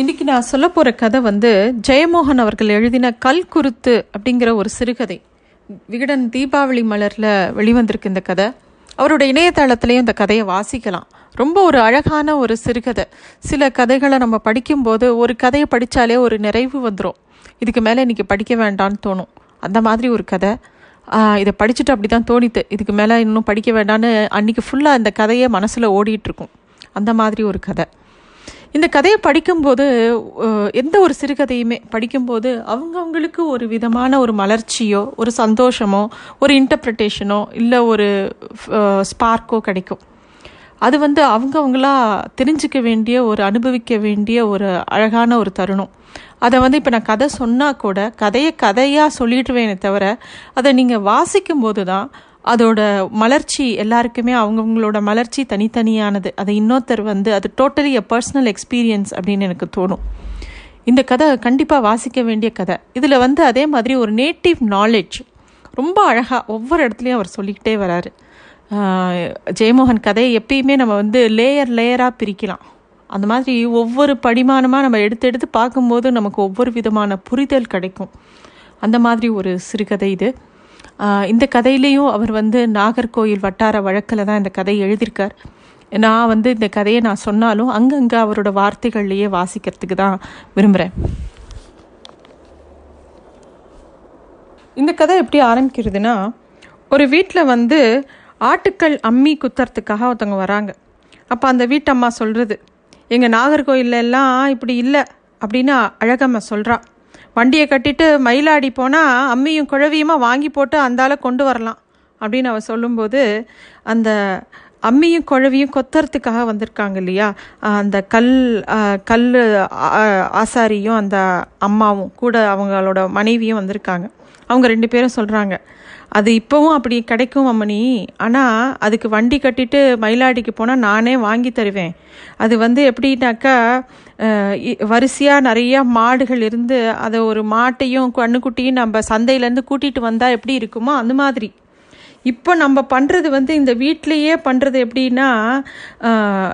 இன்னைக்கு நான் சொல்ல போகிற கதை வந்து ஜெயமோகன் அவர்கள் எழுதின கல் குருத்து அப்படிங்கிற ஒரு சிறுகதை. விகடன் தீபாவளி மலரில் வெளிவந்திருக்கு இந்த கதை. அவரோட இணையதளத்துலேயும் இந்த கதையை வாசிக்கலாம். ரொம்ப ஒரு அழகான ஒரு சிறுகதை. சில கதைகளை நம்ம படிக்கும்போது ஒரு கதையை படித்தாலே ஒரு நிறைவு வந்துடும் இதுக்கு மேலே இன்றைக்கி படிக்க வேண்டாம்னு தோணும். அந்த மாதிரி ஒரு கதை. இதை படிச்சுட்டு அப்படி தான் தோணித்து. இதுக்கு மேலே இன்னும் படிக்க வேண்டாம்னு அன்றைக்கி ஃபுல்லாக அந்த கதையை மனசில் ஓடிட்டுருக்கும் அந்த மாதிரி ஒரு கதை. இந்த கதையை படிக்கும்போது எந்த ஒரு சிறுகதையுமே படிக்கும்போது அவங்கவுங்களுக்கு ஒரு விதமான ஒரு மலர்ச்சியோ ஒரு சந்தோஷமோ ஒரு இன்டர்பிரிட்டேஷனோ இல்லை ஒரு ஸ்பார்க்கோ கிடைக்கும். அது வந்து அவங்கவுங்களா தெரிஞ்சுக்க வேண்டிய ஒரு அனுபவிக்க வேண்டிய ஒரு அழகான ஒரு தருணம். அதை வந்து இப்போ நான் கதை சொன்னால் கூட கதையை கதையாக சொல்லிடுவேனே தவிர அதை நீங்கள் வாசிக்கும் போது தான் அதோட மலர்ச்சி எல்லாருக்குமே அவங்கவுங்களோட மலர்ச்சி தனித்தனியானது. அதை இன்னொருத்தர் வந்து அது டோட்டலி எ பர்சனல் எக்ஸ்பீரியன்ஸ் அப்படின்னு எனக்கு தோணும். இந்த கதை கண்டிப்பாக வாசிக்க வேண்டிய கதை. இதில் வந்து அதே மாதிரி ஒரு நேட்டிவ் நாலேஜ் ரொம்ப அழகாக ஒவ்வொரு இடத்துலையும் அவர் சொல்லிக்கிட்டே வராரு. ஜெயமோகன் கதையை எப்பயுமே நம்ம வந்து லேயர் லேயராக பிரிக்கலாம். அந்த மாதிரி ஒவ்வொரு படிமானமாக நம்ம எடுத்து எடுத்து பார்க்கும்போது நமக்கு ஒவ்வொரு விதமான புரிதல் கிடைக்கும். அந்த மாதிரி ஒரு சிறுகதை இது. இந்த கதையிலையும் அவர் வந்து நாகர்கோயில் வட்டார வழக்கில் தான் இந்த கதையை எழுதியிருக்கார். நான் வந்து இந்த கதையை நான் சொன்னாலும் அங்கங்கே அவரோட வார்த்தைகள்லையே வாசிக்கிறதுக்கு தான் விரும்புகிறேன் இந்த கதை எப்படி ஆரம்பிக்கிறதுனா ஒரு வீட்டில் வந்து ஆட்டுக்கள் அம்மி குத்துறதுக்காக ஒருத்தவங்க வராங்க. அப்போ அந்த வீட்டம்மா சொல்கிறது எங்கள் நாகர்கோயிலெல்லாம் இப்படி இல்லை அப்படின்னு அழகம்மா சொல்கிறா வண்டியை கட்டிட்டு மயிலாடி போனால் அம்மியும் குழவியுமா வாங்கி போட்டு அந்தால கொண்டு வரலாம் அப்படின்னு அவ சொல்லும்போது அந்த அம்மியும் குழவியும் கொத்துறதுக்காக வந்திருக்காங்க இல்லையா? அந்த கல் கல் ஆசாரியும் அந்த அம்மாவும் கூட அவங்களோட மனைவியும் வந்திருக்காங்க. அவங்க ரெண்டு பேரும் சொல்கிறாங்க அது இப்போவும் அப்படி கிடைக்கும் அம்மனி ஆனால் அதுக்கு வண்டி கட்டிட்டு மயிலாடிக்கு போனால் நானே வாங்கி தருவேன். அது வந்து எப்படின்னாக்கா வரிசையாக நிறையா மாடுகள் இருந்து அதை ஒரு மாட்டையும் கண்ணுக்குட்டியும் நம்ம சந்தையிலேருந்து கூட்டிகிட்டு வந்தால் எப்படி இருக்குமோ அந்த மாதிரி. இப்போ நம்ம பண்ணுறது வந்து இந்த வீட்லேயே பண்ணுறது எப்படின்னா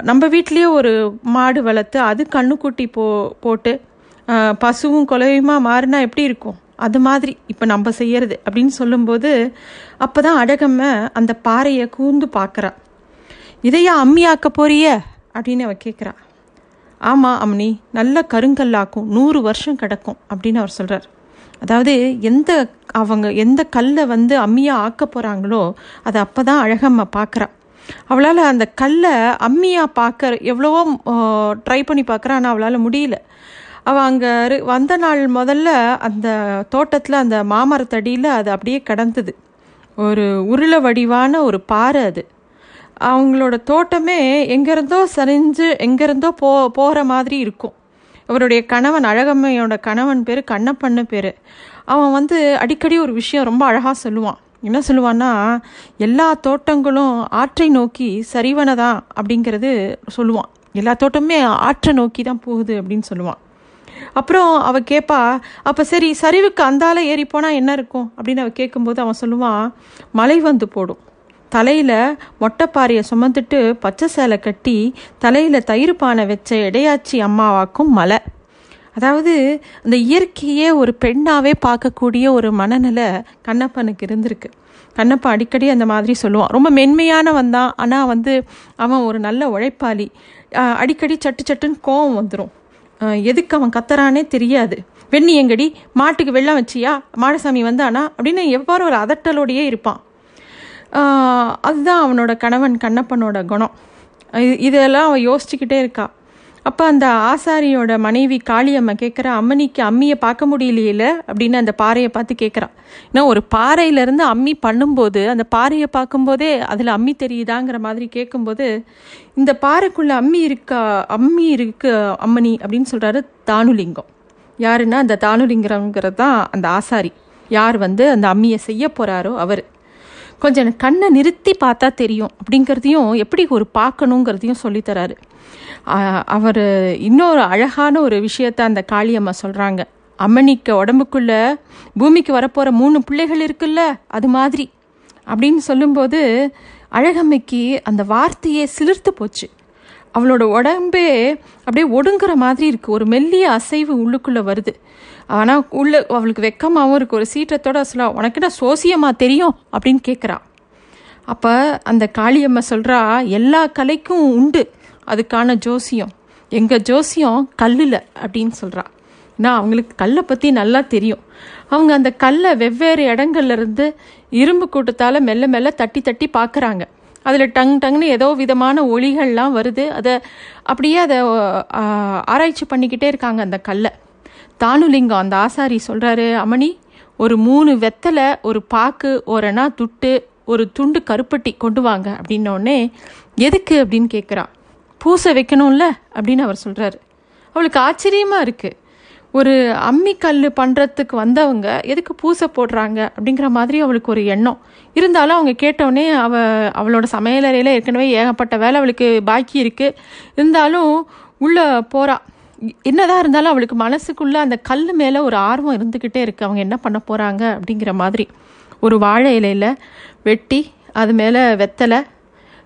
நம்ம வீட்லேயே ஒரு மாடு வளர்த்து அது கண்ணுக்குட்டி போ போட்டு பசுவும் குலையுமா மாறினா எப்படி இருக்கும்? அது மாதிரி இப்போ நம்ம செய்யறது அப்படின்னு சொல்லும்போது அப்போ தான் அழகம்ம அந்த பாறையை கூர்ந்து பார்க்குறா. இதையா அம்மியாக்க போறிய? அப்படின்னு அவ கேட்குறா ஆமாம் அம்னி நல்ல கருங்கல்லாக்கும் நூறு வருஷம் கிடக்கும் அப்படின்னு அவர் சொல்கிறார் அதாவது எந்த அவங்க எந்த கல்லை வந்து அம்மியாக ஆக்க போகிறாங்களோ அதை அப்போ தான் அழகம்மா பார்க்குறா அவளால் அந்த கல்லை அம்மியாக பார்க்க எவ்வளவோ ட்ரை பண்ணி பார்க்குறா ஆனால் அவளால் முடியல. அவள் அங்கே வந்த நாள் முதல்ல அந்த தோட்டத்தில் அந்த மாமரத்தடியில் அது அப்படியே கிடந்தது. ஒரு உருளை வடிவான ஒரு பாறை அது. அவங்களோட தோட்டமே எங்கேருந்தோ சரிஞ்சு எங்கேருந்தோ போ போகிற மாதிரி இருக்கும். அவருடைய கணவன் அழகம்மையோட கணவன் பேர் கண்ணப்பண்ண பேர். அவன் வந்து அடிக்கடி ஒரு விஷயம் ரொம்ப அழகாக சொல்லுவான். என்ன சொல்லுவான்னா எல்லா தோட்டங்களும் ஆற்றை நோக்கி சரிவனதான் அப்படிங்கிறது சொல்லுவான். எல்லா தோட்டமுமே ஆற்றை நோக்கி தான் போகுது அப்படின்னு சொல்லுவான். அப்புறம் அவள் கேட்பா அப்போ சரி சரிவுக்கு அந்தால ஏறி போனால் என்ன இருக்கும்? அப்படின்னு அவள் கேட்கும்போது அவன் சொல்லுவான் மழை வந்து போடும். தலையில் மொட்டைப்பாறையை சுமந்துட்டு பச்சை சேலை கட்டி தலையில் தயிர் பானை வச்ச இடையாச்சி அம்மாவாக்கும் மலை அதாவது அந்த இயற்கையே ஒரு பெண்ணாகவே பார்க்கக்கூடிய ஒரு மனநிலை கண்ணப்பனுக்கு இருந்திருக்கு. கண்ணப்பா அடிக்கடி அந்த மாதிரி சொல்லுவான். ரொம்ப மென்மையானவன் தான். ஆனால் வந்து அவன் ஒரு நல்ல உழைப்பாளி. அடிக்கடி சட்டு சட்டுன்னு கோவம் வந்துடும் எதுக்கு அவன் கத்துறானே தெரியாது. வெண்ணி எங்கடி? மாட்டுக்கு வெள்ளம் வச்சியா? மாடசாமி வந்தானா? அப்படின்னு எவ்வாறு ஒரு அதட்டலோடையே இருப்பான். அதுதான் அவனோட கணவன் கண்ணப்பனோட குணம். இது- இதெல்லாம் அவன் யோசிச்சுக்கிட்டே இருக்கா. அப்போ அந்த ஆசாரியோட மனைவி காளியம்மா கேட்குற அம்மனிக்கு அம்மியை பார்க்க முடியலையில? அப்படின்னு அந்த பாறையை பார்த்து கேட்குறான் ஏன்னா ஒரு பாறையிலேருந்து அம்மி பண்ணும்போது அந்த பாறையை பார்க்கும்போதே அதில் அம்மி தெரியுதாங்கிற மாதிரி கேட்கும்போது இந்த பாறைக்குள்ளே அம்மி இருக்கா அம்மி இருக்கு அம்மனி அப்படின்னு சொல்கிறாரு தானுலிங்கம். யாருன்னா அந்த தானுலிங்கிறங்கிறது தான் அந்த ஆசாரி. யார் வந்து அந்த அம்மியை செய்ய போகிறாரோ அவர். கொஞ்சம் கண்ணை நிறுத்தி பார்த்தா தெரியும் அப்படிங்கிறதையும் எப்படி ஒரு பார்க்கணுங்கிறதையும் சொல்லித்தராரு அவர் இன்னொரு அழகான ஒரு விஷயத்த அந்த காளியம்மா சொல்கிறாங்க அம்மனிக்கு உடம்புக்குள்ள பூமிக்கு வரப்போகிற மூணு பிள்ளைகள் இருக்குல்ல அது மாதிரி. அப்படின்னு சொல்லும்போது அழகம்மைக்கு அந்த வார்த்தையே சிலிர்த்து போச்சு. அவளோட உடம்பே அப்படியே ஒடுங்குற மாதிரி இருக்குது ஒரு மெல்லிய அசைவு உள்ளுக்குள்ளே வருது. ஆனால் உள்ள அவளுக்கு வெக்கமாகவும் இருக்குது ஒரு சீற்றத்தோட சொல்ல உனக்கு என்ன சோசியமா தெரியும்? அப்படின்னு கேட்குறா அப்போ அந்த காளியம்மா சொல்கிறா எல்லா கலைக்கும் உண்டு. அதுக்கான ஜோசியம். எங்கள் ஜோசியம் கல்லில் அப்படின்னு சொல்கிறா ஏன்னா அவங்களுக்கு கல்லை பற்றி நல்லா தெரியும். அவங்க அந்த கல்லை வெவ்வேறு இடங்கள்லேருந்து இரும்பு கூட்டத்தால் மெல்ல மெல்ல தட்டி தட்டி பார்க்குறாங்க அதில் டங் டங்னு ஏதோ விதமான ஒளிகள்லாம் வருது. அதை அப்படியே அதை ஆராய்ச்சி பண்ணிக்கிட்டே இருக்காங்க அந்த கல்லை. தானுலிங்கம் அந்த ஆசாரி சொல்கிறாரு அமணி ஒரு மூணு வெத்தலை ஒரு பாக்கு ஓரணா துட்டு ஒரு துண்டு கருப்பட்டி கொண்டு வாங்க. அப்படின்னோடனே எதுக்கு? அப்படின்னு கேட்குறான் பூசை வைக்கணும்ல அப்படின்னு அவர் சொல்கிறாரு அவளுக்கு ஆச்சரியமாக இருக்குது ஒரு அம்மி கல் பண்ணுறதுக்கு வந்தவங்க எதுக்கு பூசை போடுறாங்க அப்படிங்கிற மாதிரி அவளுக்கு ஒரு எண்ணம். இருந்தாலும் அவங்க கேட்டவுடனே அவ அவளோட சமையலறையில் ஏற்கனவே ஏகப்பட்ட வேலை அவளுக்கு பாக்கி இருக்குது இருந்தாலும் உள்ளே போகிறா என்னதான் இருந்தாலும் அவளுக்கு மனசுக்குள்ளே அந்த கல் மேலே ஒரு ஆர்வம் இருந்துக்கிட்டே இருக்குது அவங்க என்ன பண்ண போகிறாங்க அப்படிங்கிற மாதிரி. ஒரு வாழை இலையில வெட்டி அது மேலே வெத்தலை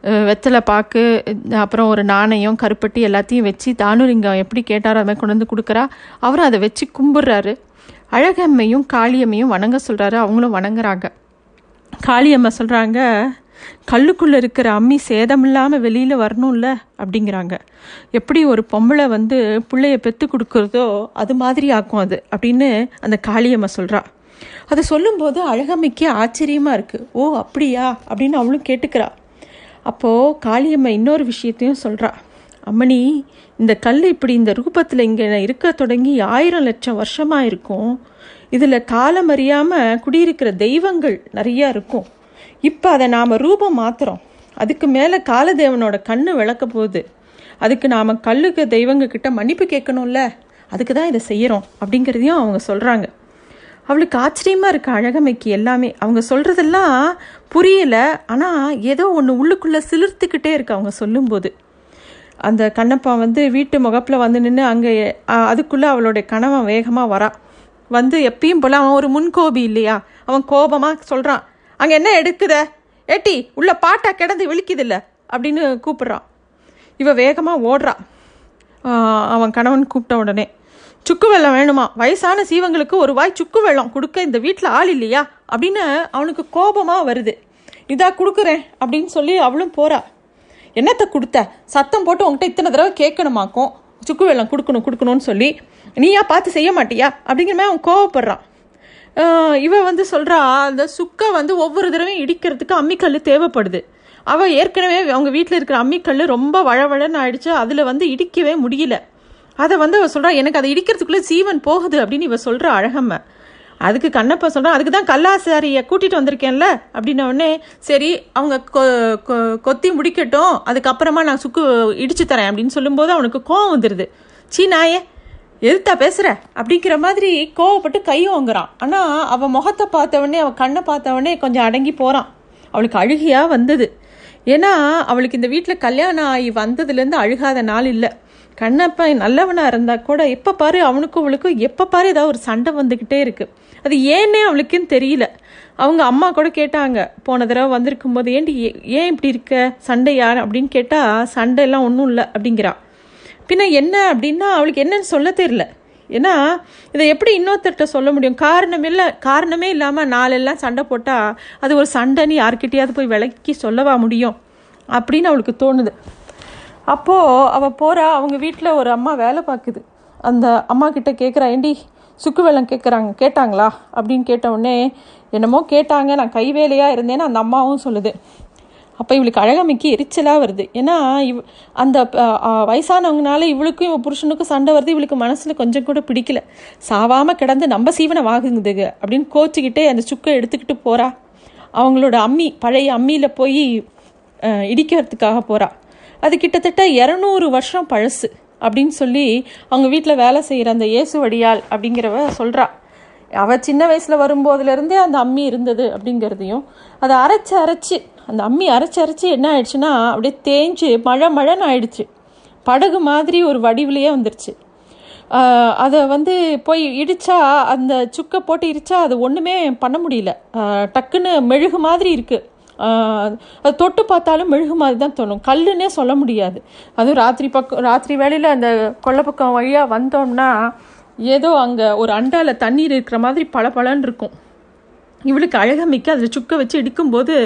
வெத்தலை பாக்கு அப்புறம் ஒரு நாணயம் கருப்பட்டி எல்லாத்தையும் வச்சு தானுலிங்கம் எப்படி கேட்டாரோ அது மாதிரி கொண்டு வந்து கொடுக்குறா. அவரும் அதை வச்சு கும்பிட்றாரு. அழகம்மையும் காளியம்மையும் வணங்க சொல்கிறாரு அவங்களும் வணங்குறாங்க. காளியம்மா சொல்கிறாங்க கல்லுக்குள்ளே இருக்கிற அம்மி சேதமில்லாமல் வெளியில் வரணும்ல? அப்படிங்கிறாங்க. எப்படி ஒரு பொம்பளை வந்து பிள்ளைய பெற்று கொடுக்குறதோ அது மாதிரி ஆக்கும் அது அப்படின்னு அந்த காளியம்மா சொல்கிறா அதை சொல்லும்போது அழகம்மைக்கு ஆச்சரியமாக இருக்குது ஓ அப்படியா? அப்படின்னு அவளும் கேட்டுக்கிறா. அப்போது காளியம்மா இன்னொரு விஷயத்தையும் சொல்கிறா அம்மணி இந்த கல் இப்படி இந்த ரூபத்தில் இங்கே இருக்க தொடங்கி ஆயிரம் லட்சம் வருஷமாக இருக்கும். இதில் காலம் அறியாமல் குடியிருக்கிற தெய்வங்கள் நிறையா இருக்கும். இப்போ அதை நாம் ரூபம் மாத்துறோம். அதுக்கு மேலே காலதேவனோட கண்ணு விளக்க போகுது. அதுக்கு நாம் கல்லுக்கு தெய்வங்கக்கிட்ட மன்னிப்பு கேட்கணும்ல. அதுக்கு தான் இதை செய்கிறோம் அப்படிங்கிறதையும் அவங்க சொல்கிறாங்க அவளுக்கு ஆச்சரியமாக இருக்கு அழகமைக்கு எல்லாமே. அவங்க சொல்கிறதெல்லாம் புரியல. ஆனால் ஏதோ ஒன்று உள்ளுக்குள்ளே சிலிர்த்துக்கிட்டே இருக்கு அவங்க சொல்லும்போது. அந்த கண்ணப்பா வந்து வீட்டு முகப்பில் வந்து நின்று அங்கே அதுக்குள்ளே அவளுடைய கணவன் வேகமாக வரா. வந்து எப்பயும் போல் அவன் ஒரு முன்கோபி இல்லையா? அவன் கோபமாக சொல்கிறான் அங்கே என்ன எடுக்குத ஏட்டி உள்ள பாட்டா கிடந்து விழிக்குதில்ல? அப்படின்னு கூப்பிட்றான். இவ வேகமாக ஓடுறான் அவன் கணவன் கூப்பிட்ட உடனே. சுக்கு வெள்ளம் வேணுமா? வயசான சீவங்களுக்கு ஒரு வாய் சுக்கு வெள்ளம் கொடுக்க இந்த வீட்டில் ஆள் இல்லையா? அப்படின்னு அவனுக்கு கோபமாக வருது. இதா கொடுக்குறேன் அப்படின்னு சொல்லி அவளும் போறா. என்னத்தை கொடுத்த? சத்தம் போட்டு உன்கிட்ட இத்தனை தடவை கேட்கணுமாக்கும்? சுக்கு வெள்ளம் கொடுக்கணும் கொடுக்கணும்னு சொல்லி நீயா பார்த்து செய்ய மாட்டியா? அப்படிங்கிற மாதிரி அவன் கோவப்படுறான். ஆஹ் இவ வந்து சொல்றா அந்த சுக்கை வந்து ஒவ்வொரு தடவையும் இடிக்கிறதுக்கு அம்மிக்கல் தேவைப்படுது. அவள் ஏற்கனவே அவங்க வீட்டில் இருக்கிற அம்மிக்கல் ரொம்ப வழவழன்னு ஆயிடுச்சு. அதில் வந்து இடிக்கவே முடியல. அதை வந்து அவள் சொல்கிறா எனக்கு அதை இடிக்கிறதுக்குள்ளே சீவன் போகுது அப்படின்னு இவ சொல்கிற அழகம்ம. அதுக்கு கண்ணப்பா சொல்கிறான் அதுக்கு தான் கல்லாசாரியை கூட்டிகிட்டு வந்திருக்கேன்ல அப்படின்னோடனே சரி அவங்க கொ கொ- கொத்தி முடிக்கட்டும் அதுக்கப்புறமா நான் சுக்கு இடிச்சு தரேன் அப்படின்னு சொல்லும்போது அவனுக்கு கோவம் வந்துடுது சீ நாயே எதுத்தா பேசுகிற அப்படிங்கிற மாதிரி கோவப்பட்டு கையும் வாங்குறான் ஆனால் அவன் முகத்தை பார்த்தவொடனே அவன் கண்ணை பார்த்தவொடனே கொஞ்சம் அடங்கி போகிறான் அவளுக்கு அழுகையாக வந்தது. ஏன்னா அவளுக்கு இந்த வீட்டில் கல்யாணம் ஆகி வந்ததுலேருந்து அழுகாத நாள் இல்லை. கண்ணப்பன் நல்லவனாக இருந்தால் கூட எப்போ பாரு அவனுக்கும் அவளுக்கும் எப்போ பாரு ஏதாவது ஒரு சண்டை வந்துக்கிட்டே இருக்குது அது ஏன்னே அவளுக்குன்னு தெரியல. அவங்க அம்மா கூட கேட்டாங்க. போன தடவை வந்திருக்கும் போது ஏன்டி ஏ- ஏன் இப்படி இருக்க? சண்டை யார்? அப்படின்னு கேட்டால் சண்டை எல்லாம் ஒன்றும் இல்லை அப்படிங்கிறான் பின்ன என்ன அப்படின்னா அவளுக்கு என்னன்னு சொல்ல தெரியல. ஏன்னா இதை எப்படி இன்னொருத்தர்கிட்ட சொல்ல முடியும்? காரணம் இல்லை காரணமே இல்லாமல் நாளெல்லாம் சண்டை போட்டால் அது ஒரு சண்டைன்னு யார்கிட்டயாவது போய் விளக்கி சொல்லவா முடியும்? அப்படின்னு அவளுக்கு தோணுது. அப்போது அவள் போகிறா அவங்க வீட்டில் ஒரு அம்மா வேலை பார்க்குது அந்த அம்மா கிட்ட கேட்குறா ஏண்டி சுக்கு வெள்ளம் கேட்குறாங்க கேட்டாங்களா? அப்படின்னு கேட்டவுடனே என்னமோ கேட்டாங்க நான் கை வேலையாக இருந்தேன்னு அந்த அம்மாவும் சொல்லுது. அப்போ இவளுக்கு அழகமைக்கு எரிச்சலாக வருது. ஏன்னா இவ் அந்த வயசானவங்கனால இவளுக்கும் இவ புருஷனுக்கும் சண்டை வருது இவளுக்கு மனசில் கொஞ்சம் கூட பிடிக்கல. சாவாமல் கிடந்து நம்ம சீவனை வாங்குதுங்க அப்படின்னு கோச்சிக்கிட்டே அந்த சுக்கை எடுத்துக்கிட்டு போகிறா அவங்களோட அம்மி பழைய அம்மியில் போய் இடிக்கிறதுக்காக போகிறா அது கிட்டத்தட்ட இரநூறு வருஷம் பழசு அப்படின்னு சொல்லி அவங்க வீட்டில் வேலை செய்கிற அந்த இயேசுவடியால் அப்படிங்கிறவ சொல்கிறா அவள் சின்ன வயசில் வரும்போதுலேருந்தே அந்த அம்மி இருந்தது அப்படிங்கிறதையும் அதை அரைச்சி அரைச்சி அந்த அம்மி அரைச்சி அரைச்சி என்ன ஆயிடுச்சுன்னா அப்படியே தேஞ்சு மழை மழைன்னு ஆயிடுச்சு. படகு மாதிரி ஒரு வடிவிலேயே வந்துருச்சு. அதை வந்து போய் இடித்தா அந்த சுக்கை போட்டு இடிச்சா அது ஒன்றுமே பண்ண முடியல. டக்குன்னு மெழுகு மாதிரி இருக்குது அது தொட்டு பார்த்தாலும் மெழுகு மாதிரி தான் தோணும். கல்லுன்னே சொல்ல முடியாது. அதுவும் ராத்திரி பக்கம் ராத்திரி வேளையில் அந்த கொல்லைப்பக்கம் வழியாக வந்தோம்னா ஏதோ அங்கே ஒரு அண்டாவில் தண்ணீர் இருக்கிற மாதிரி பளபளன்னு இருக்கும். இவளுக்கு அழகமிக்க அதில் சுக்க வச்சு இடிக்கும்போது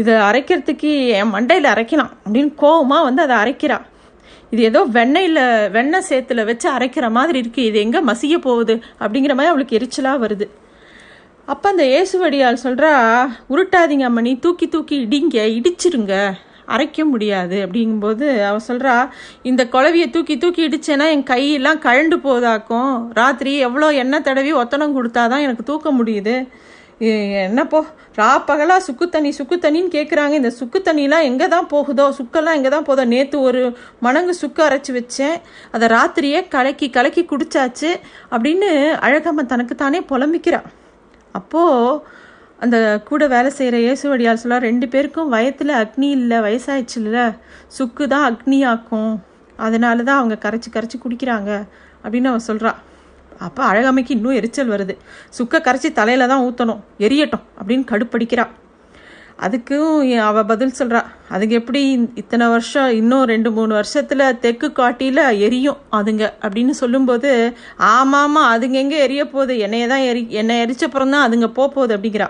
இதை அரைக்கிறதுக்கு என் மண்டையில் அரைக்கலாம் அப்படின்னு கோவமாக வந்து அதை அரைக்கிறா. இது ஏதோ வெண்ணெயில் வெண்ணெய் சேத்துல வச்சு அரைக்கிற மாதிரி இருக்குது இது எங்கே மசிய போகுது அப்படிங்கிற மாதிரி அவளுக்கு எரிச்சலாக வருது. அப்போ அந்த இயேசுவடியால் சொல்கிறா உருட்டாதீங்க அம்மணி தூக்கி தூக்கி இடிங்க இடிச்சிருங்க. அரைக்க முடியாது. அப்படிங்கும்போது அவ சொல்கிறா இந்த குழவியை தூக்கி தூக்கி இடிச்சேன்னா என் கையெல்லாம் கழண்டு போதாக்கும். ராத்திரி எவ்வளோ எண்ணெய் தடவி ஒத்தனம் கொடுத்தாதான் எனக்கு தூக்க முடியுது. என்னப்போ என்ன போ ரா பகலாக சுக்கு தண்ணி சுக்கு தண்ணின்னு கேட்குறாங்க இந்த சுக்கு தண்ணிலாம் எங்கே தான் போகுதோ சுக்கெல்லாம் எங்கே தான் போதோ நேற்று ஒரு மணங்கு சுக்கு அரைச்சி வச்சேன். அதை ராத்திரியே கலக்கி கலக்கி குடிச்சாச்சு. அப்படின்னு அழகம்மா தனக்கு தானே அப்போது அந்த கூட வேலை செய்கிற இயேசுவடியால் சொல்ல ரெண்டு பேருக்கும் வயத்தில் அக்னி இல்லை வயசாயிடுச்சு இல்லை சுக்கு தான் அக்னி ஆக்கும் அதனால தான் அவங்க கரைச்சி கரைச்சி குடிக்கிறாங்க அப்படின்னு அவன் சொல்கிறான் அப்போ அழகமைக்கு இன்னும் எரிச்சல் வருது. சுக்கை கரைச்சி தலையில் தான் ஊற்றணும் எரியட்டும் அப்படின்னு கடுப்படிக்கிறான் அதுக்கும் அவள் பதில் சொல்கிறா அதுக்கு எப்படி இத்தனை வருஷம் இன்னும் ரெண்டு மூணு வருஷத்தில் தெற்கு காட்டியில் எரியும் அதுங்க? அப்படின்னு சொல்லும்போது ஆமாமா அதுங்க எங்கே எரிய போகுது? என்னைய தான் எரி என்னை எரிச்சப்புறம் தான் அதுங்க போகுது அப்படிங்கிறா.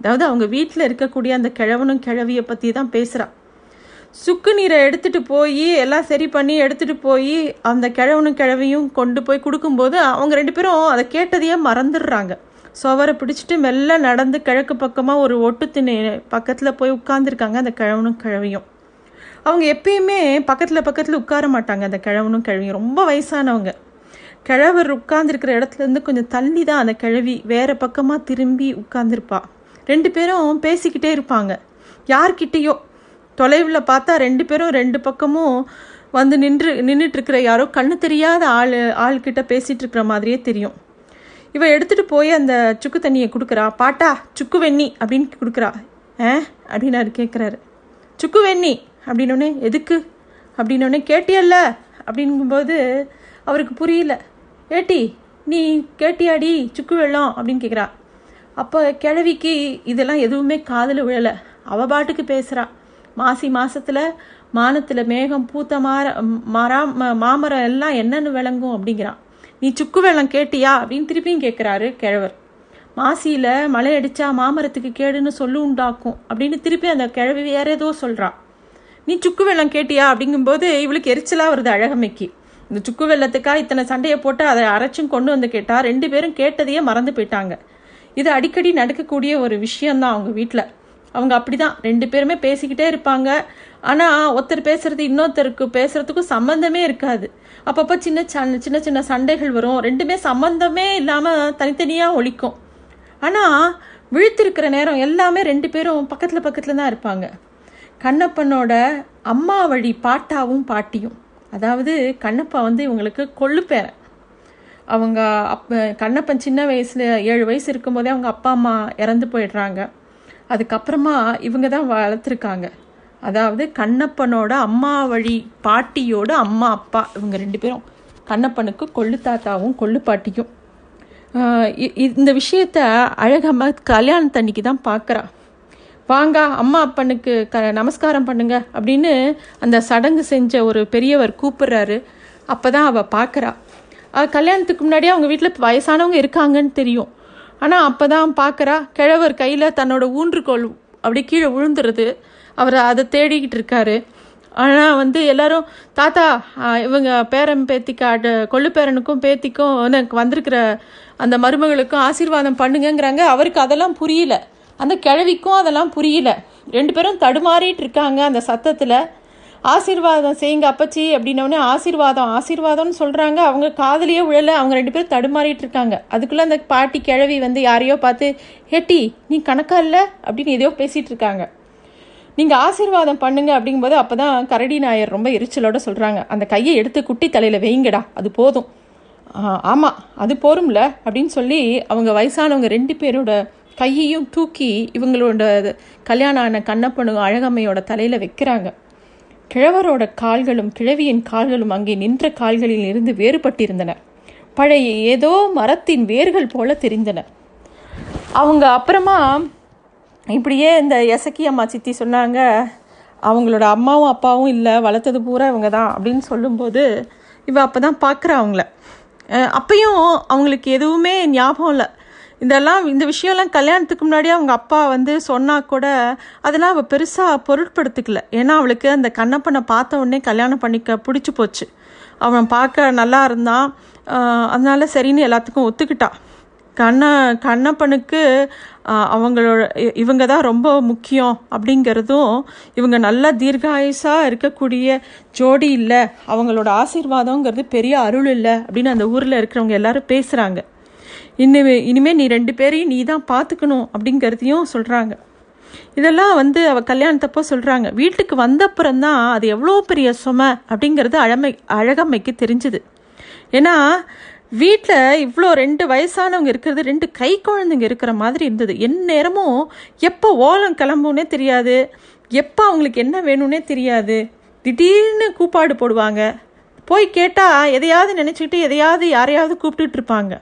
அதாவது அவங்க வீட்டில் இருக்கக்கூடிய அந்த கிழவனும் கிழவியை பற்றி தான் பேசுகிறா சுக்கு நீரை எடுத்துகிட்டு போய் எல்லாம் சரி பண்ணி எடுத்துகிட்டு போய் அந்த கிழவனும் கிழவியும் கொண்டு போய் கொடுக்கும்போது அவங்க ரெண்டு பேரும் அதை கேட்டதையே மறந்துடுறாங்க. சுவரை பிடிச்சிட்டு மெல்ல நடந்து கிழக்கு பக்கமாக ஒரு ஒட்டு பக்கத்தில் போய் உட்காந்துருக்காங்க அந்த கிழவனும் கிழவியும். அவங்க எப்பயுமே பக்கத்தில் பக்கத்தில் உட்கார மாட்டாங்க அந்த கிழவனும் கிழவியும். ரொம்ப வயசானவங்க. கிழவர் உட்கார்ந்துருக்கிற இடத்துலேருந்து கொஞ்சம் தள்ளி தான் அந்த கிழவி வேறு பக்கமாக திரும்பி உட்கார்ந்துருப்பா. ரெண்டு பேரும் பேசிக்கிட்டே இருப்பாங்க. யார்கிட்டேயோ? தொலைவில் பார்த்தா ரெண்டு பேரும் ரெண்டு பக்கமும் வந்து நின்று நின்றுட்டு இருக்கிற யாரோ கண்ணு தெரியாத ஆள் ஆள்கிட்ட பேசிகிட்டு இருக்கிற மாதிரியே தெரியும். இவ எடுத்துகிட்டு போய் அந்த சுக்கு தண்ணியை கொடுக்குறா. பாட்டா சுக்கு வெண்ணி அப்படின்னு கொடுக்குறா. ஆ? அப்படின்னு அவர் கேட்குறாரு சுக்கு வெண்ணி அப்படின்னோடனே எதுக்கு? அப்படின்னோடனே கேட்டியல்ல அப்படிங்கும்போது அவருக்கு புரியல. ஏட்டி நீ கேட்டியாடி சுக்கு வெள்ளம்? அப்படின்னு கேட்குறா அப்போ கிழவிக்கு இதெல்லாம் எதுவுமே காதில் விழலை. அவ பாட்டுக்கு பேசுகிறா மாசி மாதத்தில் மானத்தில் மேகம் பூத்த மார மரா ம- மாமரம் எல்லாம் என்னென்னு விளங்கும் அப்படிங்கிறான் நீ சுக்கு வெள்ளம் கேட்டியா? அப்படின்னு திருப்பியும் கேட்குறாரு கிழவர். மாசியில் மழை அடித்தா மாமரத்துக்கு கேடுன்னு சொல்லு உண்டாக்கும் அப்படின்னு திருப்பி அந்த கிழவி வேற ஏதோ சொல்கிறான் நீ சுக்கு வெள்ளம் கேட்டியா? அப்படிங்கும்போது இவளுக்கு எரிச்சலாக வருது அழகமைக்கு இந்த சுக்கு வெள்ளத்துக்காக இத்தனை சண்டையை போட்டு அதை அரைச்சும் கொண்டு வந்து கேட்டா ரெண்டு பேரும் கேட்டதையே மறந்து போயிட்டாங்க. இது அடிக்கடி நடக்கக்கூடிய ஒரு விஷயம்தான் அவங்க வீட்டில் அவங்க அப்படிதான் ரெண்டு பேருமே பேசிக்கிட்டே இருப்பாங்க. ஆனால் ஒருத்தர் பேசுறது இன்னொருத்தருக்கு பேசுறதுக்கும் சம்மந்தமே இருக்காது. அப்பப்போ சின்ன சின்ன சின்ன சண்டைகள் வரும். ரெண்டுமே சம்மந்தமே இல்லாமல் தனித்தனியாக ஒழிக்கும். ஆனால் விழுத்திருக்கிற நேரம் எல்லாமே ரெண்டு பேரும் பக்கத்தில் பக்கத்தில் தான் இருப்பாங்க. கண்ணப்பனோட அம்மா வழி பாட்டாவும் பாட்டியும். அதாவது கண்ணப்பா வந்து இவங்களுக்கு கொள்ளுப்பேரன் அவங்க அப் கண்ணப்பன் சின்ன வயசில் ஏழு வயசு இருக்கும்போதே அவங்க அப்பா அம்மா இறந்து போயிடுறாங்க. அதுக்கப்புறமா இவங்க தான் வளர்த்துருக்காங்க. அதாவது கண்ணப்பனோட அம்மா வழி பாட்டியோட அம்மா அப்பா இவங்க ரெண்டு பேரும். கண்ணப்பனுக்கு கொள்ளு தாத்தாவும் கொள்ளு பாட்டியும். இ- இந்த விஷயத்த அழகம்மா கல்யாணத்தன்னைக்கு தான் பார்க்குறா வாங்க அம்மா அப்பனுக்கு க நமஸ்காரம் பண்ணுங்க அப்படின்னு அந்த சடங்கு செஞ்ச ஒரு பெரியவர் கூப்பிடுறாரு. அப்பதான் அவள் பார்க்குறா கல்யாணத்துக்கு முன்னாடியே அவங்க வீட்டில் வயசானவங்க இருக்காங்கன்னு தெரியும். ஆனால் அப்போ தான் பார்க்குறா கிழவர் கையில் தன்னோட ஊன்றுகோல் அப்படியே கீழே விழுந்துருது. அவர் அதை தேடிக்கிட்டு இருக்காரு. ஆனால் வந்து எல்லாரும் தாத்தா இவங்க பேரன் பேத்திக்கு அட கொள்ளு பேரனுக்கும் பேத்திக்கும் எனக்கு வந்திருக்கிற அந்த மருமகளுக்கும் ஆசீர்வாதம் பண்ணுங்கங்கிறாங்க. அவருக்கு அதெல்லாம் புரியல. அந்த கிழவிக்கும் அதெல்லாம் புரியல. ரெண்டு பேரும் தடுமாறிட்டு இருக்காங்க அந்த சத்தத்தில். ஆசீர்வாதம் செய்யுங்க அப்பச்சி அப்படின்னோடனே ஆசீர்வாதம் ஆசீர்வாதம்னு சொல்கிறாங்க அவங்க காதலியே விழலை. அவங்க ரெண்டு பேரும் தடுமாறிட்டு இருக்காங்க. அதுக்குள்ளே அந்த பாட்டி கிழவி வந்து யாரையோ பார்த்து ஹெட்டி நீ கணக்கா இல்லை? அப்படின்னு எதையோ பேசிகிட்டு இருக்காங்க. நீங்கள் ஆசீர்வாதம் பண்ணுங்க அப்படிங்கும்போது அப்போ தான் கரடி நாயர் ரொம்ப எரிச்சலோட சொல்கிறாங்க அந்த கையை எடுத்து குட்டி தலையில் வைங்கடா அது போதும். ஆமாம் அது போரும்ல அப்படின்னு சொல்லி அவங்க வயசானவங்க ரெண்டு பேரோட கையையும் தூக்கி இவங்களோட கல்யாணம் ஆன கண்ணப்பனும் அழகம்மையோட தலையில் வைக்கிறாங்க. கிழவரோட கால்களும் கிழவியின் கால்களும் அங்கே நின்ற கால்களில் இருந்து வேறுபட்டிருந்தன. பழைய ஏதோ மரத்தின் வேர்கள் போல தெரிந்தன. அவங்க அப்புறமா இப்படியே இந்த எசக்கி அம்மா சித்தி சொன்னாங்க அவங்களோட அம்மாவும் அப்பாவும் இல்லை வளர்த்தது பூரா இவங்க தான் அப்படின்னு சொல்லும்போது இவ அப்போ தான் பார்க்குறா அவங்கள அப்பையும் அவங்களுக்கு எதுவுமே ஞாபகம் இல்லை. இதெல்லாம் இந்த விஷயம்லாம் கல்யாணத்துக்கு முன்னாடி அவங்க அப்பா வந்து சொன்னால் கூட அதெல்லாம் அவள் பெருசாக பொருட்படுத்திக்கல. ஏன்னா அவளுக்கு அந்த கண்ணப்பனை பார்த்த உடனே கல்யாணம் பண்ணிக்க பிடிச்சி போச்சு. அவன் பார்க்க நல்லா இருந்தான். அதனால சரின்னு எல்லாத்துக்கும் ஒத்துக்கிட்டா. கண்ண கண்ணப்பனுக்கு அவங்களோட இ- இவங்க தான் ரொம்ப முக்கியம் அப்படிங்கிறதும் இவங்க நல்லா தீர்காயுசாக இருக்கக்கூடிய ஜோடி இல்லை அவங்களோட ஆசீர்வாதங்கிறது பெரிய அருள் இல்லை அப்படின்னு அந்த ஊரில் இருக்கிறவங்க எல்லாரும் பேசுகிறாங்க இனிமே இனிமே நீ ரெண்டு பேரையும் நீ தான் பார்த்துக்கணும் அப்படிங்கிறதையும் சொல்கிறாங்க இதெல்லாம் வந்து அவ கல்யாணத்தப்போ சொல்கிறாங்க வீட்டுக்கு வந்தப்புறம் தான் அது எவ்வளோ பெரிய சுமை அப்படிங்கிறது அழமை அழகம்மைக்கு தெரிஞ்சுது. ஏன்னா வீட்டில் இவ்வளோ ரெண்டு வயசானவங்க இருக்கிறது ரெண்டு கை குழந்தைங்க இருக்கிற மாதிரி இருந்தது. என் நேரமும் எப்போ ஓலம் கிளம்புனே தெரியாது. எப்போ அவங்களுக்கு என்ன வேணும்னே தெரியாது. திடீர்னு கூப்பாடு போடுவாங்க. போய் கேட்டால் எதையாவது நினச்சிக்கிட்டு எதையாவது யாரையாவது கூப்பிட்டுட்டு இருப்பாங்க.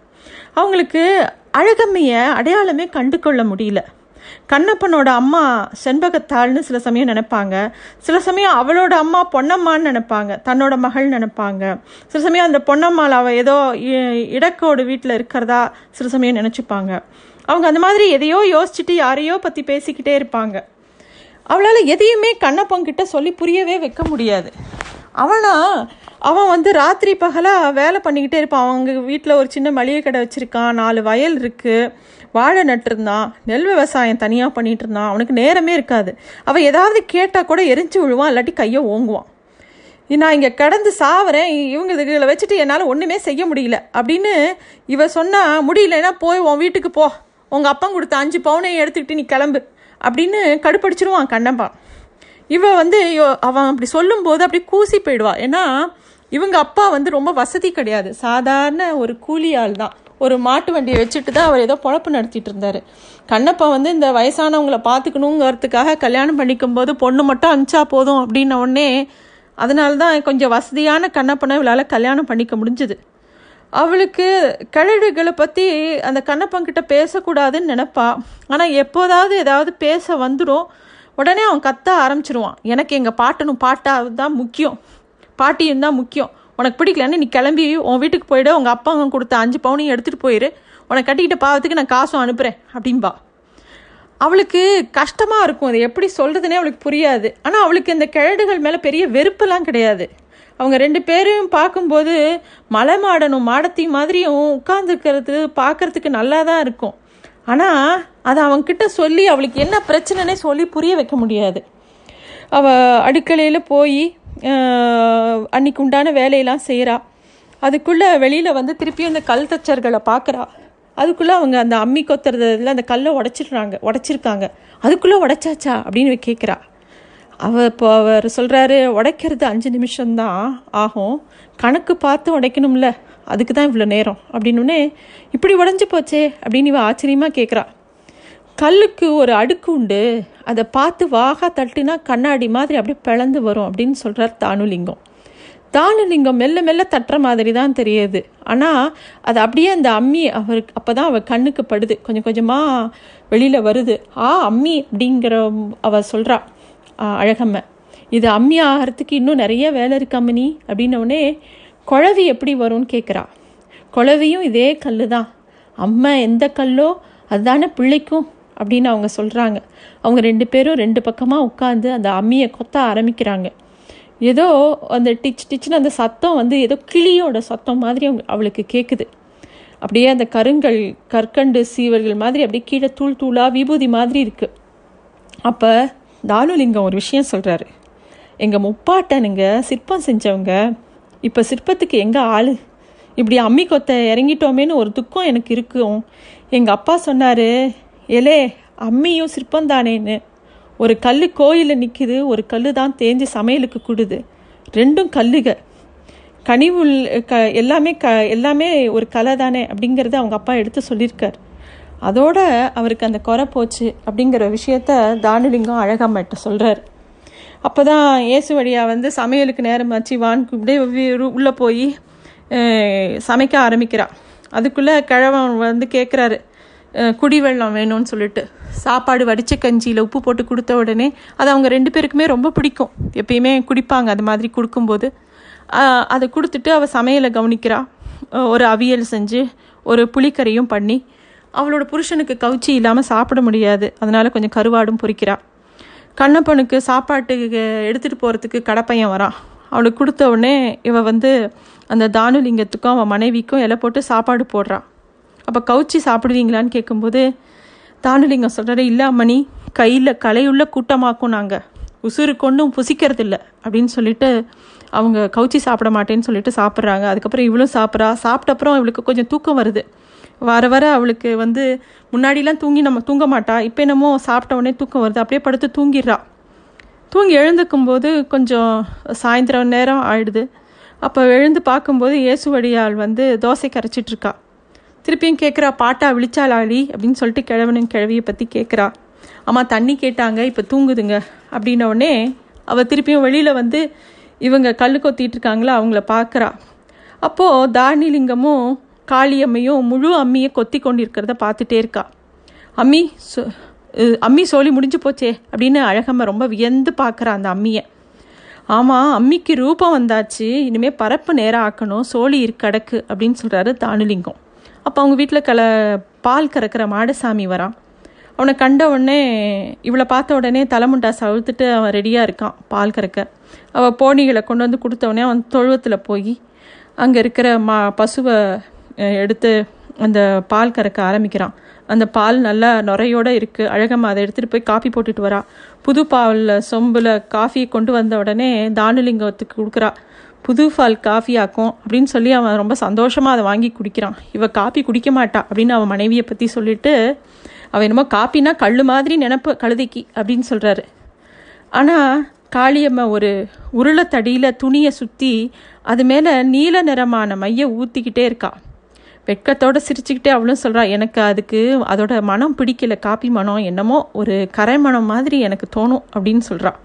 அவங்களுக்கு அழகம்மையை அடையாளமே கண்டு கொள்ள முடியல. கண்ணப்பனோட அம்மா செண்பகத்தாள்னு சில சமயம் நினைப்பாங்க. சில சமயம் அவளோட அம்மா பொன்னம்மான்னு நினைப்பாங்க. தன்னோட மகள் நினைப்பாங்க. சில சமயம் அந்த பொன்னம்மாள் அவள் ஏதோ இ- இடக்கோடு வீட்டில் இருக்கிறதா சில சமயம் நினச்சிப்பாங்க. அவங்க அந்த மாதிரி எதையோ யோசிச்சுட்டு யாரையோ பற்றி பேசிக்கிட்டே இருப்பாங்க. அவளால் எதையுமே கண்ணப்பங்கிட்ட சொல்லி புரியவே வைக்க முடியாது. அவனா அவன் வந்து ராத்திரி பகலாக வேலை பண்ணிக்கிட்டே இருப்பான். அவங்க வீட்டில் ஒரு சின்ன மளிகை கடை வச்சுருக்கான். நாலு வயல் இருக்குது வாழை நட்டுருந்தான் நெல் விவசாயம் தனியாக பண்ணிட்டு இருந்தான் அவனுக்கு நேரமே இருக்காது. அவன் ஏதாவது கேட்டால் கூட எரிஞ்சு விழுவான் இல்லாட்டி கையை ஓங்குவான். நான் இங்கே கடந்து சாவறேன் இவங்க இதில் வச்சுட்டு என்னால் ஒன்றுமே செய்ய முடியல அப்படின்னு இவ சொன்னால் முடியலன்னா போய் உன் வீட்டுக்கு போ. உங்கள் அப்பன் கொடுத்த அஞ்சு பவுனையும் எடுத்துக்கிட்டு நீ கிளம்பு அப்படின்னு கடுப்படிச்சிருவான் கண்ணப்பா. இவ வந்து அவன் அப்படி சொல்லும்போது அப்படி கூசி போயிடுவா. ஏன்னா இவங்க அப்பா வந்து ரொம்ப வசதி கிடையாது. சாதாரண ஒரு கூலி ஆள் தான் ஒரு மாட்டு வண்டியை வச்சுட்டு தான் அவர் ஏதோ பொழப்பு நடத்திட்டு இருந்தார். கண்ணப்பா வந்து இந்த வயசானவங்களை பார்த்துக்கணுங்கிறதுக்காக கல்யாணம் பண்ணிக்கும் போது பொண்ணு மட்டும் அனுப்பிச்சா போதும் அப்படின்ன உடனே அதனால தான் கொஞ்சம் வசதியான கண்ணப்பனை இவளால் கல்யாணம் பண்ணிக்க முடிஞ்சுது. அவளுக்கு கழடுகளை பற்றி அந்த கண்ணப்பங்கிட்ட பேசக்கூடாதுன்னு நினப்பா. ஆனால் எப்போதாவது ஏதாவது பேச வந்துடும் உடனே அவன் கத்த ஆரம்பிச்சிருவான். எனக்கு எங்கள் பாட்டனும் பாட்டா தான் முக்கியம். பாட்டியும் தான் முக்கியம். உனக்கு பிடிக்கலன்னு நீ கிளம்பி உன் வீட்டுக்கு போயிடு உங்கள் அப்பா அவங்க கொடுத்த அஞ்சு பவுனையும் எடுத்துகிட்டு போயிரு. உனக்கு கட்டிக்கிட்ட பாவத்துக்கு நான் காசும் அனுப்புகிறேன் அப்படின்பா அவளுக்கு கஷ்டமாக இருக்கும் அது எப்படி சொல்கிறதுனே அவளுக்கு புரியாது. ஆனால் அவளுக்கு இந்த கிழடுகள் மேலே பெரிய வெறுப்பெல்லாம் கிடையாது. அவங்க ரெண்டு பேரும் பார்க்கும்போது மலை மாடனும் மாடத்தி மாதிரியும் உட்காந்துருக்கிறது பார்க்கறதுக்கு நல்லா தான் இருக்கும். ஆனால் அதை அவங்கக்கிட்ட சொல்லி அவளுக்கு என்ன பிரச்சனைனே சொல்லி புரிய வைக்க முடியாது. அவள் அடுக்கலையில் போய் அன்னைக்கு உண்டான வேலையெல்லாம் செய்கிறா அதுக்குள்ளே வெளியில் வந்து திருப்பியும் அந்த கல் தச்சர்களை பார்க்குறா அதுக்குள்ளே அவங்க அந்த அம்மி கொத்துறதுல அந்த கல்லை உடைச்சிடுறாங்க உடைச்சிருக்காங்க. அதுக்குள்ளே உடைச்சாச்சா அப்படின்னு கேட்குறா அவ இப்போ அவர் சொல்கிறாரு உடைக்கிறது அஞ்சு நிமிஷம்தான் ஆகும். கணக்கு பார்த்து உடைக்கணும்ல அதுக்கு தான் இவ்வளோ நேரம் அப்படின்னே இப்படி உடஞ்சி போச்சே அப்படின்னு இவ ஆச்சரியமாக கேட்குறா கல்லுக்கு ஒரு அடுக்கு உண்டு. அதை பார்த்து வாகா தட்டுனா கண்ணாடி மாதிரி அப்படியே பிளந்து வரும் அப்படின்னு சொல்கிறார் தானுலிங்கம். தானுலிங்கம் மெல்ல மெல்ல தட்டுற மாதிரி தான் தெரியுது. ஆனால் அது அப்படியே அந்த அம்மி அவருக்கு அப்போ தான் அவள் கண்ணுக்கு படுது. கொஞ்சம் கொஞ்சமாக வெளியில் வருது. ஆ அம்மி அப்படிங்கிற அவ சொல்கிறா அழகம்ம இது அம்மி ஆகிறதுக்கு இன்னும் நிறைய வேலை இருக்கு அம்மனி அப்படின்னோடனே குழவி எப்படி வரும்னு கேட்குறா குழவியும் இதே கல் தான் அம்மா எந்த கல்லோ அதுதானே பிள்ளைக்கும். அப்படின்னு அவங்க சொல்கிறாங்க அவங்க ரெண்டு பேரும் ரெண்டு பக்கமாக உட்காந்து அந்த அம்மியை கொத்த ஆரம்பிக்கிறாங்க. ஏதோ அந்த டிச் டிச்சுன்னு அந்த சத்தம் வந்து ஏதோ கிளியோட சத்தம் மாதிரி அவங்க அவளுக்கு கேட்குது அப்படியே அந்த கருங்கல் கற்கண்டு சீவர்கள் மாதிரி அப்படியே கீழே தூள் தூளாக விபூதி மாதிரி இருக்குது அப்போ தானுலிங்கம் ஒரு விஷயம் சொல்கிறாரு எங்கள் முப்பாட்டனுங்க சிற்பம் செஞ்சவங்க. இப்போ சிற்பத்துக்கு எங்கே ஆள்? இப்படி அம்மி கொத்த இறங்கிட்டோமேன்னு ஒரு துக்கம் எனக்கு இருக்கும். எங்கள் அப்பா சொன்னார் ஏலே அம்மியும் சிற்பந்தானேன்னு. ஒரு கல் கோயிலில் நிற்கிது ஒரு கல் தான் தேஞ்சு சமையலுக்கு கூடுது. ரெண்டும் கல்லுக. கனிவுள் க எல்லாமே க எல்லாமே ஒரு கலை தானே அப்படிங்கிறத அவங்க அப்பா எடுத்து சொல்லியிருக்கார். அதோட அவருக்கு அந்த குறை போச்சு அப்படிங்கிற விஷயத்த தானுலிங்கம் அழகம்மாட்ட சொல்கிறார் அப்போ தான் இயேசு வழியா வந்து சமையலுக்கு நேரமாச்சு வான் இப்படியே உள்ளே போய் சமைக்க ஆரம்பிக்கிறான் அதுக்குள்ளே கிழவன் வந்து கேட்குறாரு குடிவெள்ளம் வேணும்னு சொல்லிட்டு. சாப்பாடு வடித்த கஞ்சியில் உப்பு போட்டு கொடுத்த உடனே அது அவங்க ரெண்டு பேருக்குமே ரொம்ப பிடிக்கும். எப்பயுமே குடிப்பாங்க அது மாதிரி கொடுக்கும்போது. அதை கொடுத்துட்டு அவள் சமையலை கவனிக்கிறா. ஒரு அவியல் செஞ்சு ஒரு புளிக்கறியும் பண்ணி. அவளோட புருஷனுக்கு கவுச்சி இல்லாமல் சாப்பிட முடியாது. அதனால் கொஞ்சம் கருவாடும் பொறிக்கிறாள் கண்ணப்பனுக்கு சாப்பாட்டுக்கு எடுத்துகிட்டு போகிறதுக்கு கடப்பையன் வரான் அவளுக்கு கொடுத்த உடனே இவள் வந்து அந்த தானுலிங்கத்துக்கும் அவன் மனைவிக்கும் இலை போட்டு சாப்பாடு போடுறான் அப்போ கவுச்சி சாப்பிடுவீங்களான்னு கேட்கும்போது தானுலிங்கம் சொல்கிறாரு இல்லை அம்மணி கையில் கலையுள்ள கூட்டமாக்கும் நாங்கள் உசுறு கொண்டும் புசிக்கிறது இல்லை அப்படின்னு சொல்லிட்டு அவங்க கவுச்சி சாப்பிட மாட்டேன்னு சொல்லிட்டு சாப்பிட்றாங்க. அதுக்கப்புறம் இவளும் சாப்பிட்றா. சாப்பிட்டப்புறம் இவளுக்கு கொஞ்சம் தூக்கம் வருது. வர வர அவளுக்கு வந்து முன்னாடிலாம் தூங்கி நம்ம தூங்க மாட்டா. இப்போ என்னமோ சாப்பிட்ட உடனே தூக்கம் வருது. அப்படியே படுத்து தூங்கிடுறா. தூங்கி எழுந்துக்கும் போது கொஞ்சம் சாயந்தரம் நேரம் ஆயிடுது. அப்போ எழுந்து பார்க்கும்போது இயேசுவடியாள் வந்து தோசை கரைச்சிட்ருக்கா திருப்பியும் கேட்குறா பாட்டா விழிச்சாளாளி அப்படின்னு சொல்லிட்டு கிழவனும் கிழவியை பற்றி கேட்குறா அம்மா தண்ணி கேட்டாங்க இப்போ தூங்குதுங்க அப்படின்னோடனே அவள் திருப்பியும் வெளியில் வந்து இவங்க கல் கொத்திட்டு இருக்காங்களா அவங்கள பார்க்குறா அப்போது தானிலிங்கமும் காளியம்மையும் முழு அம்மியை கொத்தி கொண்டிருக்கிறத பார்த்துட்டே இருக்கா. அம்மி சொ அம்மி சோழி முடிஞ்சு போச்சே அப்படின்னு அழகம்மா ரொம்ப வியந்து பார்க்குறா அந்த அம்மியை. ஆமாம் அம்மிக்கு ரூபம் வந்தாச்சு இனிமேல் பரப்பு நேரம் ஆக்கணும் சோழி இருக்கடக்கு அப்படின்னு சொல்கிறாரு தானுலிங்கம். அப்போ அவங்க வீட்டில் கல பால் கறக்கிற மாடசாமி வரான் அவனை கண்ட உடனே இவளை பார்த்த உடனே தலைமுண்டா சவுத்துட்டு அவன் ரெடியாக இருக்கான் பால் கறக்க. அவள் போனிகளை கொண்டு வந்து கொடுத்தவொடனே அவன் தொழுவத்தில் போய் அங்கே இருக்கிற மா பசுவை எடுத்து அந்த பால் கறக்க ஆரம்பிக்கிறான். அந்த பால் நல்லா நுரையோடு இருக்குது அழகம்மா அதை எடுத்துகிட்டு போய் காப்பி போட்டுட்டு வரா. புது பாலில் சொம்பில் காஃபியை கொண்டு வந்த உடனே தானுலிங்கத்துக்கு கொடுக்குறா. புது பால் காஃபி ஆக்கும் அப்படின்னு சொல்லி அவன் ரொம்ப சந்தோஷமாக அதை வாங்கி குடிக்கிறான். இவள் காப்பி குடிக்க மாட்டா அப்படின்னு அவன் மனைவியை பற்றி சொல்லிட்டு அவன் என்னமோ காப்பினா கல் மாதிரி நினப்பு கழுதைக்கு அப்படின்னு சொல்கிறாரு ஆனால் காளியம்மா ஒரு உருளைத்தடியில் துணியை சுற்றி அது மேலே நீல நிறமான மைய ஊற்றிக்கிட்டே இருக்கா. வெட்கத்தோடு சிரிச்சுக்கிட்டே அவளும் சொல்கிறா எனக்கு அதுக்கு அதோட மனம் பிடிக்கல காப்பி மனம் என்னமோ ஒரு கரை மனம் மாதிரி எனக்கு தோணும் அப்படின்னு சொல்கிறான்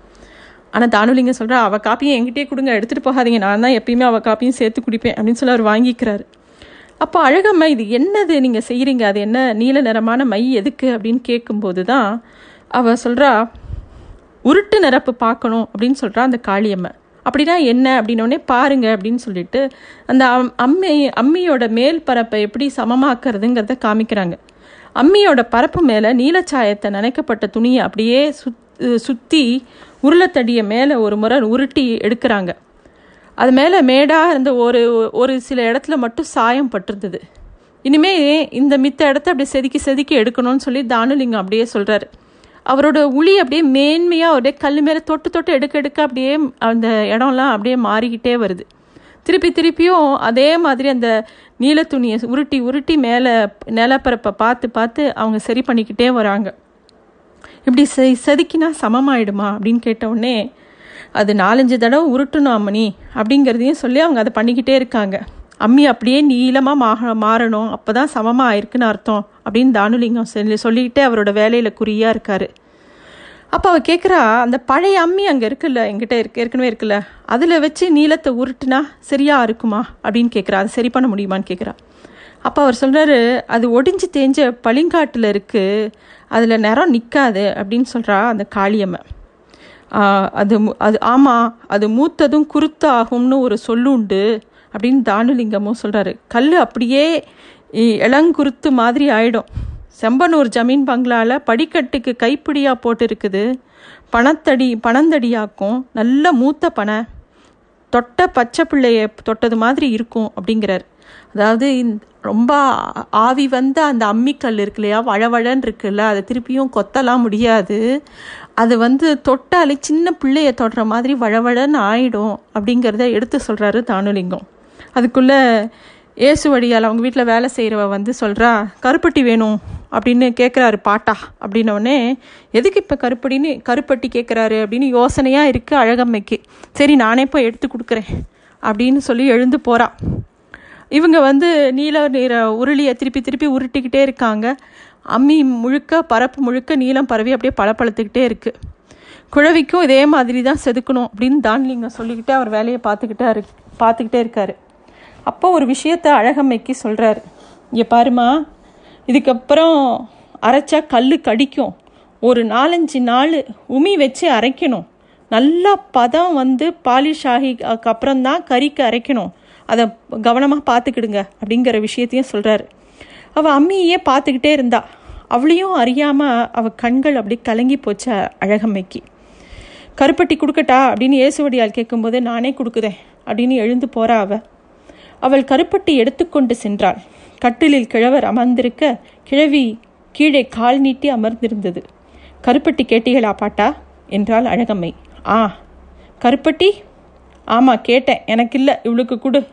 ஆனால் தானுலிங்க சொல்கிறா அவள் காப்பியும் என்கிட்டே கொடுங்க எடுத்துகிட்டு போகாதீங்க. நான் தான் எப்பயுமே அவள் காப்பியும் சேர்த்து குடிப்பேன் அப்படின்னு சொல்லி அவர் வாங்கிக்கிறாரு. அப்போ அழகம்மா இது என்னது நீங்கள் செய்கிறீங்க அது என்ன நீல நிறமான மை எதுக்கு? அப்படின்னு கேட்கும்போது தான் அவள் சொல்கிறா உருட்டு நிரப்பு பார்க்கணும் அப்படின்னு சொல்கிறா அந்த காளியம்மை அப்படின்னா என்ன? அப்படின்னோடனே பாருங்க அப்படின்னு சொல்லிட்டு அந்த அம்- அம்மி அம்மியோட மேல் பரப்பை எப்படி சமமாக்குறதுங்கிறத காமிக்கிறாங்க. அம்மியோட பரப்பு மேலே நீலச்சாயத்தை நனைக்கப்பட்ட துணியை அப்படியே சுத் சுற்றி உருளைத்தடியை மேலே ஒரு முறை உருட்டி எடுக்கிறாங்க. அது மேலே மேடாக இருந்த ஒரு ஒரு சில இடத்துல மட்டும் சாயம் பட்டிருந்தது. இனிமே இந்த மித்த இடத்த அப்படியே செதுக்கி செதுக்கி எடுக்கணும்னு சொல்லி தானுலிங்கம் அப்படியே சொல்கிறாரு அவரோட உளி அப்படியே மேன்மையாக அப்படியே கல் மேலே தொட்டு தொட்டு எடுக்க எடுக்க அப்படியே அந்த இடம்லாம் அப்படியே மாறிக்கிட்டே வருது. திருப்பி திருப்பியும் அதே மாதிரி அந்த நீல துணியை உருட்டி உருட்டி மேலே நிலப்பரப்பை பார்த்து பார்த்து அவங்க சரி பண்ணிக்கிட்டே வராங்க. இப்படி செ செதுக்கினா சமமாயிடுமா அப்படின்னு கேட்டவுடனே அது நாலஞ்சு தடவை உருட்டணும் அம்மணி அப்படிங்கிறதையும் சொல்லி அவங்க அதை பண்ணிக்கிட்டே இருக்காங்க. அம்மி அப்படியே நீளமாக மாக மாறணும். அப்போ தான் சமமாக ஆயிருக்குன்னு அர்த்தம் அப்படின்னு தானுலிங்கம் சொல்லி சொல்லிக்கிட்டே அவரோட வேலையில் குறியாக இருக்கார். அப்போ அவள் கேட்குறா அந்த பழைய அம்மி அங்கே இருக்குல்ல எங்கிட்ட இருக்கு ஏற்கனவே இருக்குல்ல. அதில் வச்சு நீளத்தை உருட்டுனா சரியாக இருக்குமா? அப்படின்னு கேட்குறா அதை சரி பண்ண முடியுமான்னு கேட்குறா அப்போ அவர் சொல்கிறாரு அது ஒடிஞ்சு தேஞ்ச பளிங்காட்டில் இருக்குது அதில் நிறம் நிற்காது அப்படின்னு சொல்கிறா அந்த காளியம்மை அது அது ஆமாம் அது மூத்ததும் குருத்தாகும்னு ஒரு சொல்லுண்டு அப்படின்னு தானுலிங்கமும் சொல்கிறாரு கல் அப்படியே இளங்குருத்து மாதிரி ஆயிடும். செம்பனூர் ஜமீன் பங்களாவில் படிக்கட்டுக்கு கைப்பிடியாக போட்டிருக்குது. பணத்தடி பணந்தடியாக்கும். நல்ல மூத்த பனை தொட்ட பச்சை பிள்ளைய தொட்டது மாதிரி இருக்கும் அப்படிங்கிறார். அதாவது ரொம்ப ஆவி வந்த அந்த அம்மிக்கல் இருக்கு இல்லையா வழவழன்னு இருக்குல்ல அதை திருப்பியும் கொத்தலாம் முடியாது. அது வந்து தொட்டாலே சின்ன பிள்ளைய தொடுற மாதிரி வழவழன்னு ஆயிடும் அப்படிங்கிறத எடுத்து சொல்கிறாரு தானுலிங்கம். அதுக்குள்ளே ஏசுவடியால் அவங்க வீட்டில் வேலை செய்கிறவ வந்து சொல்கிறா கருப்பட்டி வேணும் அப்படின்னு கேட்குறாரு பாட்டா அப்படின்னோடனே எதுக்கு இப்போ கருப்பட்டின்னு கருப்பட்டி கேட்குறாரு அப்படின்னு யோசனையாக இருக்குது அழகம்மைக்கு. சரி நானே போய் எடுத்து கொடுக்குறேன் அப்படின்னு சொல்லி எழுந்து போகிறாள் இவங்க வந்து நீல நிற உருளியை திருப்பி திருப்பி உருட்டிக்கிட்டே இருக்காங்க. அம்மி முழுக்க பரப்பு முழுக்க நீளம் பரவி அப்படியே பளபளத்துக்கிட்டே இருக்குது குழவிக்கும் இதே மாதிரி தான் செதுக்கணும் அப்படின்னு தான்லிங்க சொல்லிக்கிட்டு அவர் வேலையை பார்த்துக்கிட்டே இரு பார்த்துக்கிட்டே இருக்காரு. அப்போ ஒரு விஷயத்த அழகம்மைக்கு சொல்கிறாரு இங்கே பாருமா இதுக்கப்புறம் அரைச்சா கல் கடிக்கும். ஒரு நாலஞ்சு நாள் உமி வச்சு அரைக்கணும். நல்லா பதம் வந்து பாலிஷ் ஆகி அப்புறம் தான் கறிக்கு அரைக்கணும். அதை கவனமாக பார்த்துக்கிடுங்க அப்படிங்கிற விஷயத்தையும் சொல்கிறாரு அவள் அம்மியே பார்த்துக்கிட்டே இருந்தா. அவளையும் அறியாமல் அவள் கண்கள் அப்படி கலங்கி போச்ச அழகம்மைக்கு. கருப்பட்டி கொடுக்கட்டா அப்படின்னு இயேசுவடியால் கேட்கும்போது நானே கொடுக்குதேன் அப்படின்னு எழுந்து போறா அவள் அவள் கருப்பட்டி எடுத்துக்கொண்டு சென்றாள். கட்டிலில் கிழவர் அமர்ந்திருக்க கிழவி கீழே கால் நீட்டி அமர்ந்திருந்தது. கருப்பட்டி கேட்டீங்களா பாட்டா? என்றாள் அழகம்மை. ஆ. கருப்பட்டி? ஆமாம் கேட்டேன். எனக்கு இல்லை. இவளுக்கு கொடு.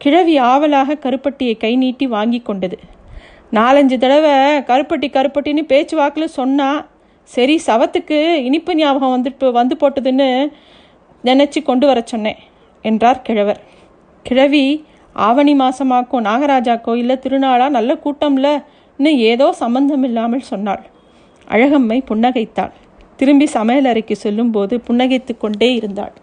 கிழவி ஆவலாக கருப்பட்டியை கை நீட்டி வாங்கி கொண்டது. நாலஞ்சு தடவை கருப்பட்டி கருப்பட்டின்னு பேச்சு வாக்கில் சொன்னா சரி சவத்துக்கு இனிப்பு ஞாபகம் வந்துட்டு வந்து போட்டதுன்னு நினச்சி கொண்டு வர சொன்னேன் என்றார் கிழவர். கிழவி ஆவணி மாசமாக்கும் நாகராஜா கோயிலில் திருநாளா நல்ல கூட்டம்ல இன்னும் ஏதோ சம்பந்தம் இல்லாமல் சொன்னாள். அழகம்மை புன்னகைத்தாள். திரும்பி சமையல் அறைக்கு செல்லும்போது புன்னகைத்து கொண்டே இருந்தாள்.